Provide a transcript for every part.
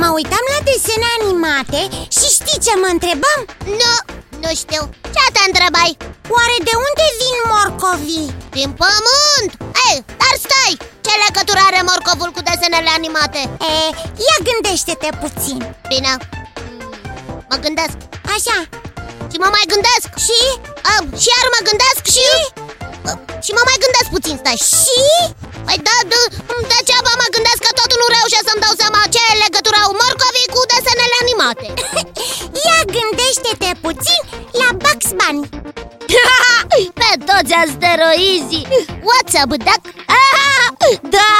Mă uitam la desene animate și știi ce mă întrebam? Nu, nu știu Ce te întrebai? Oare de unde vin morcovii? Din pământ Ei, dar stai! Ce legătură are morcovul cu desenele animate? E, ia gândește-te puțin Bine Mă gândesc Așa Și mă mai gândesc Și? A, Și iar mă gândesc și... A, Și mă mai gândesc puțin, stai Și? Păi da, da, degeaba mă gândesc că totul nu reușesc desenele animate Ia gândește-te puțin la Bugs Bunny. Pe toți asteroizii. What's up, duck? Ah, da,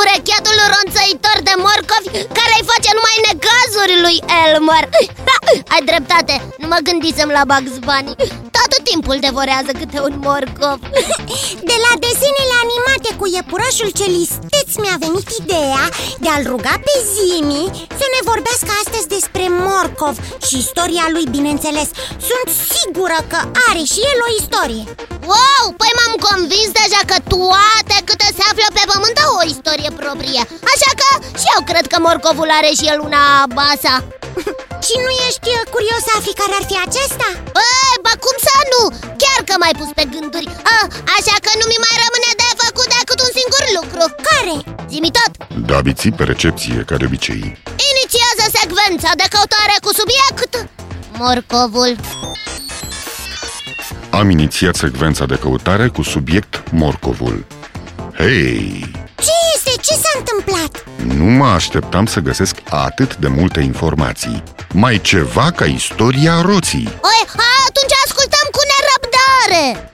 urechetul ronțăitor de morcovi Care îi face numai necazuri lui Elmer. Ai dreptate, nu mă gândisem la Bugs Bunny. Tot timpul devorează câte un morcov. De la desenele animate cu iepurașul cel isteț mi-a venit ideea de a-l ruga pe Zimi să ne vorbească astăzi despre Morcov și istoria lui, bineînțeles. Sunt sigură că are și el o istorie. Wow, păi m-am convins deja că toate câte se află pe pământ au o istorie proprie. Așa că și eu cred că morcovul are și el una basa Și nu ești uh, curios să afli care ar fi acesta? Băi, ba cum să nu? Chiar că m-ai pus pe gânduri. Ah, Așa că nu mi mai rămâne de făcut decât un singur lucru Care? Zimi tot. Da, biții pe recepție, ca de obicei. Inițiază secvența de căutare cu subiect. Morcovul. Am inițiat secvența de căutare cu subiect morcovul. Hei, Ce este? Ce s-a întâmplat? nu mă așteptam să găsesc atât de multe informații. Mai ceva ca istoria roții. Oi, atunci ascultăm cu nerăbdare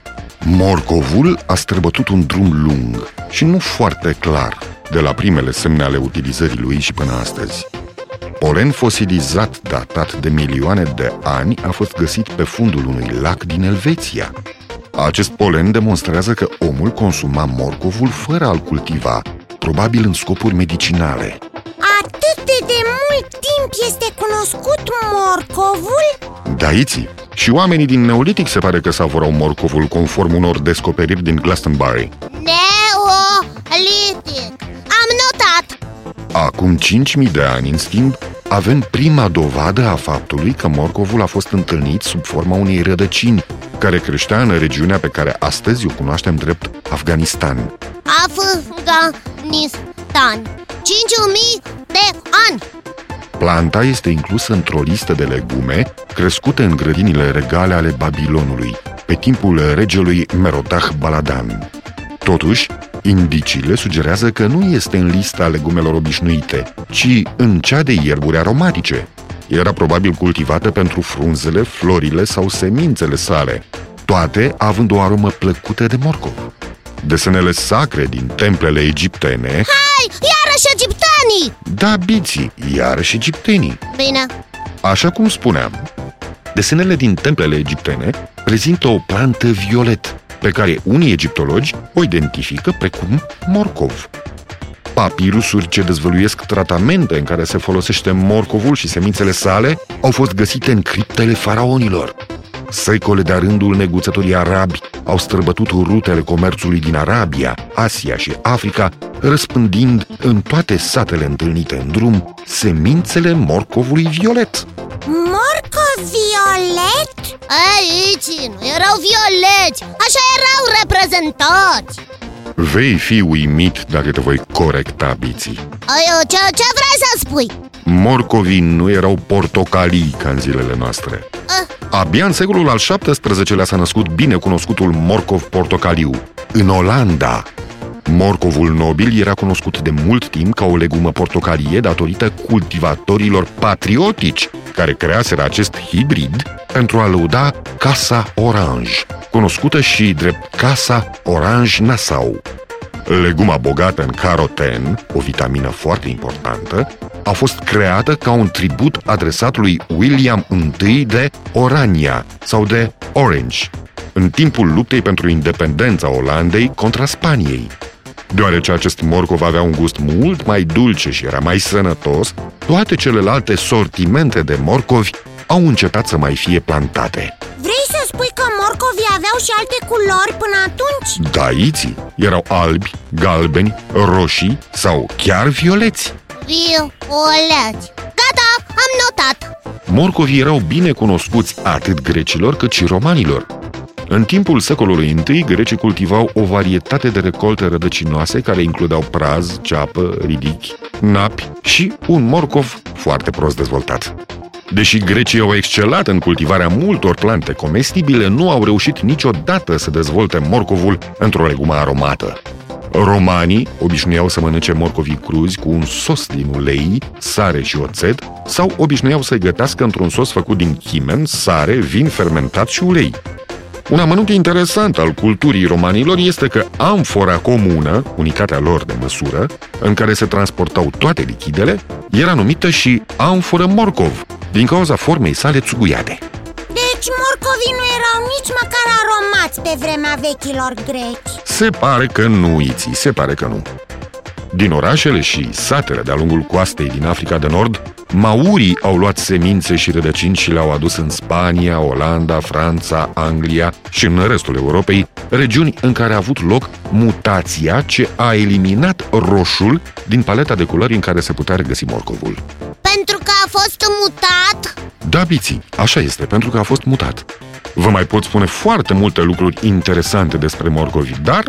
Morcovul a străbătut un drum lung și nu foarte clar de la primele semne ale utilizării lui și până astăzi. Polen fosilizat datat de milioane de ani a fost găsit pe fundul unui lac din Elveția. Acest polen demonstrează că omul consuma morcovul fără a-l cultiva, probabil în scopuri medicinale. Atât de, de mult timp este cunoscut morcovul? Daiții și oamenii din Neolitic se pare că savorau morcovul conform unor descoperiri din Glastonbury. Neolitic Am notat Acum 5.000 de ani, în schimb, avem prima dovadă a faptului că morcovul a fost întâlnit sub forma unei rădăcini care creștea în regiunea pe care astăzi o cunoaștem drept Afganistan. Afganistan 5000 de ani Planta este inclusă într-o listă de legume crescute în grădinile regale ale Babilonului, pe timpul regelui Merodach Baladan. Totuși, indiciile sugerează că nu este în lista legumelor obișnuite, ci în cea de ierburi aromatice. Era probabil cultivată pentru frunzele, florile sau semințele sale, toate având o aromă plăcută de morcov. Desenele sacre din templele egiptene, Hai, iarăși egiptenii da biții, iarăși egiptenii, Bine, Așa cum spuneam, desenele din templele egiptene prezintă o plantă violet, pe care unii egiptologi o identifică precum morcov. Papirusuri ce dezvăluiesc tratamente în care se folosește morcovul și semințele sale au fost găsite în criptele faraonilor. Secole de-a rândul neguțătorii arabi au străbătut rutele comerțului din Arabia, Asia și Africa, răspândind în toate satele întâlnite în drum semințele morcovului violet. Morcov violet? aici nu erau violeți Așa erau reprezentați Vei fi uimit dacă te voi corecta, biții. Ai, ce, ce vrei să spui? Morcovii nu erau portocalii ca în zilele noastre. Ah, Abia în secolul al XVII-lea s-a născut bine cunoscutul morcov portocaliu, în Olanda. Morcovul nobil era cunoscut de mult timp ca o legumă portocalie datorită cultivatorilor patriotici care creaseră acest hibrid pentru a lăuda Casa Orange, cunoscută și drept Casa Orange Nassau. Leguma bogată în caroten, o vitamină foarte importantă, a fost creată ca un tribut adresat lui William I de Orania sau de Orange, în timpul luptei pentru independența Olandei contra Spaniei. Deoarece acest morcov avea un gust mult mai dulce și era mai sănătos, toate celelalte sortimente de morcovi au încetat să mai fie plantate. Vrei să spui că morcovii aveau și alte culori până atunci? Daiții erau albi, galbeni, roșii sau chiar violeți. Violeți Am notat Morcovii erau bine cunoscuți atât grecilor cât și romanilor. În timpul secolului I, grecii cultivau o varietate de recolte rădăcinoase care includeau praz, ceapă, ridichi, napi și un morcov foarte prost dezvoltat. Deși grecii au excelat în cultivarea multor plante comestibile, nu au reușit niciodată să dezvolte morcovul într-o legumă aromată. Romanii obișnuiau să mănânce morcovii cruzi cu un sos din ulei, sare și oțet sau obișnuiau să-i gătească într-un sos făcut din chimen, sare, vin fermentat și ulei. Un amănunt interesant al culturii romanilor este că amfora comună, unitatea lor de măsură, în care se transportau toate lichidele, era numită și amforă morcov, din cauza formei sale țuguiate. Deci morcovii nu erau nici măcar aromați pe vremea vechilor greci Se pare că nu, Iții, se pare că nu. Din orașele și satele de-a lungul coastei din Africa de Nord, maurii au luat semințe și rădăcini și le-au adus în Spania, Olanda, Franța, Anglia și în restul Europei, regiuni în care a avut loc mutația ce a eliminat roșul din paleta de culori în care se putea regăsi morcovul. Pentru că a fost mutat Da, biții, așa este, pentru că a fost mutat. Vă mai pot spune foarte multe lucruri interesante despre morcovi, dar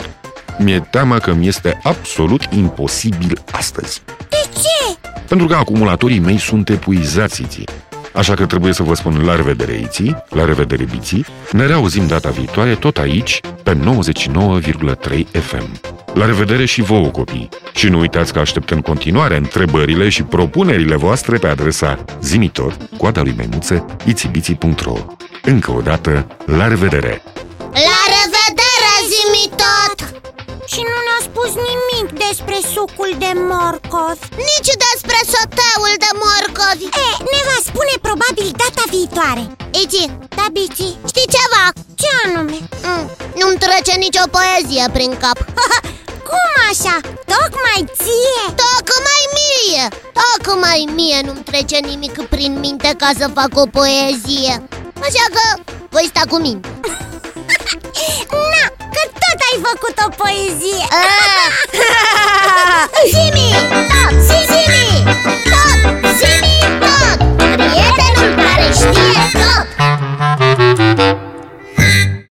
mi-e teamă că mi este absolut imposibil astăzi. De ce? Pentru că acumulatorii mei sunt epuizați, Iții. Așa că trebuie să vă spun la revedere, Iții, la revedere, Biții. Ne reauzim data viitoare tot aici, pe 99,3 FM. La revedere și vouă, copii! Și nu uitați că aștept în continuare întrebările și propunerile voastre pe adresa zimitor, coada lui maimuță, itibiții.ro Încă o dată, la revedere! La revedere, zimi tot Și nu ne-a spus nimic despre sucul de morcov Nici despre soteul de morcovi E, ne va spune probabil data viitoare Ici, Da, Bici? știi ceva? Ce anume? Mm, nu-mi trece nicio poezie prin cap Cum așa? Tocmai ție? Tocmai mie Tocmai mie nu-mi trece nimic prin minte ca să fac o poezie Așa că voi sta cu mine Na, că tot ai făcut o poezie Ah! Zimi! Da, zi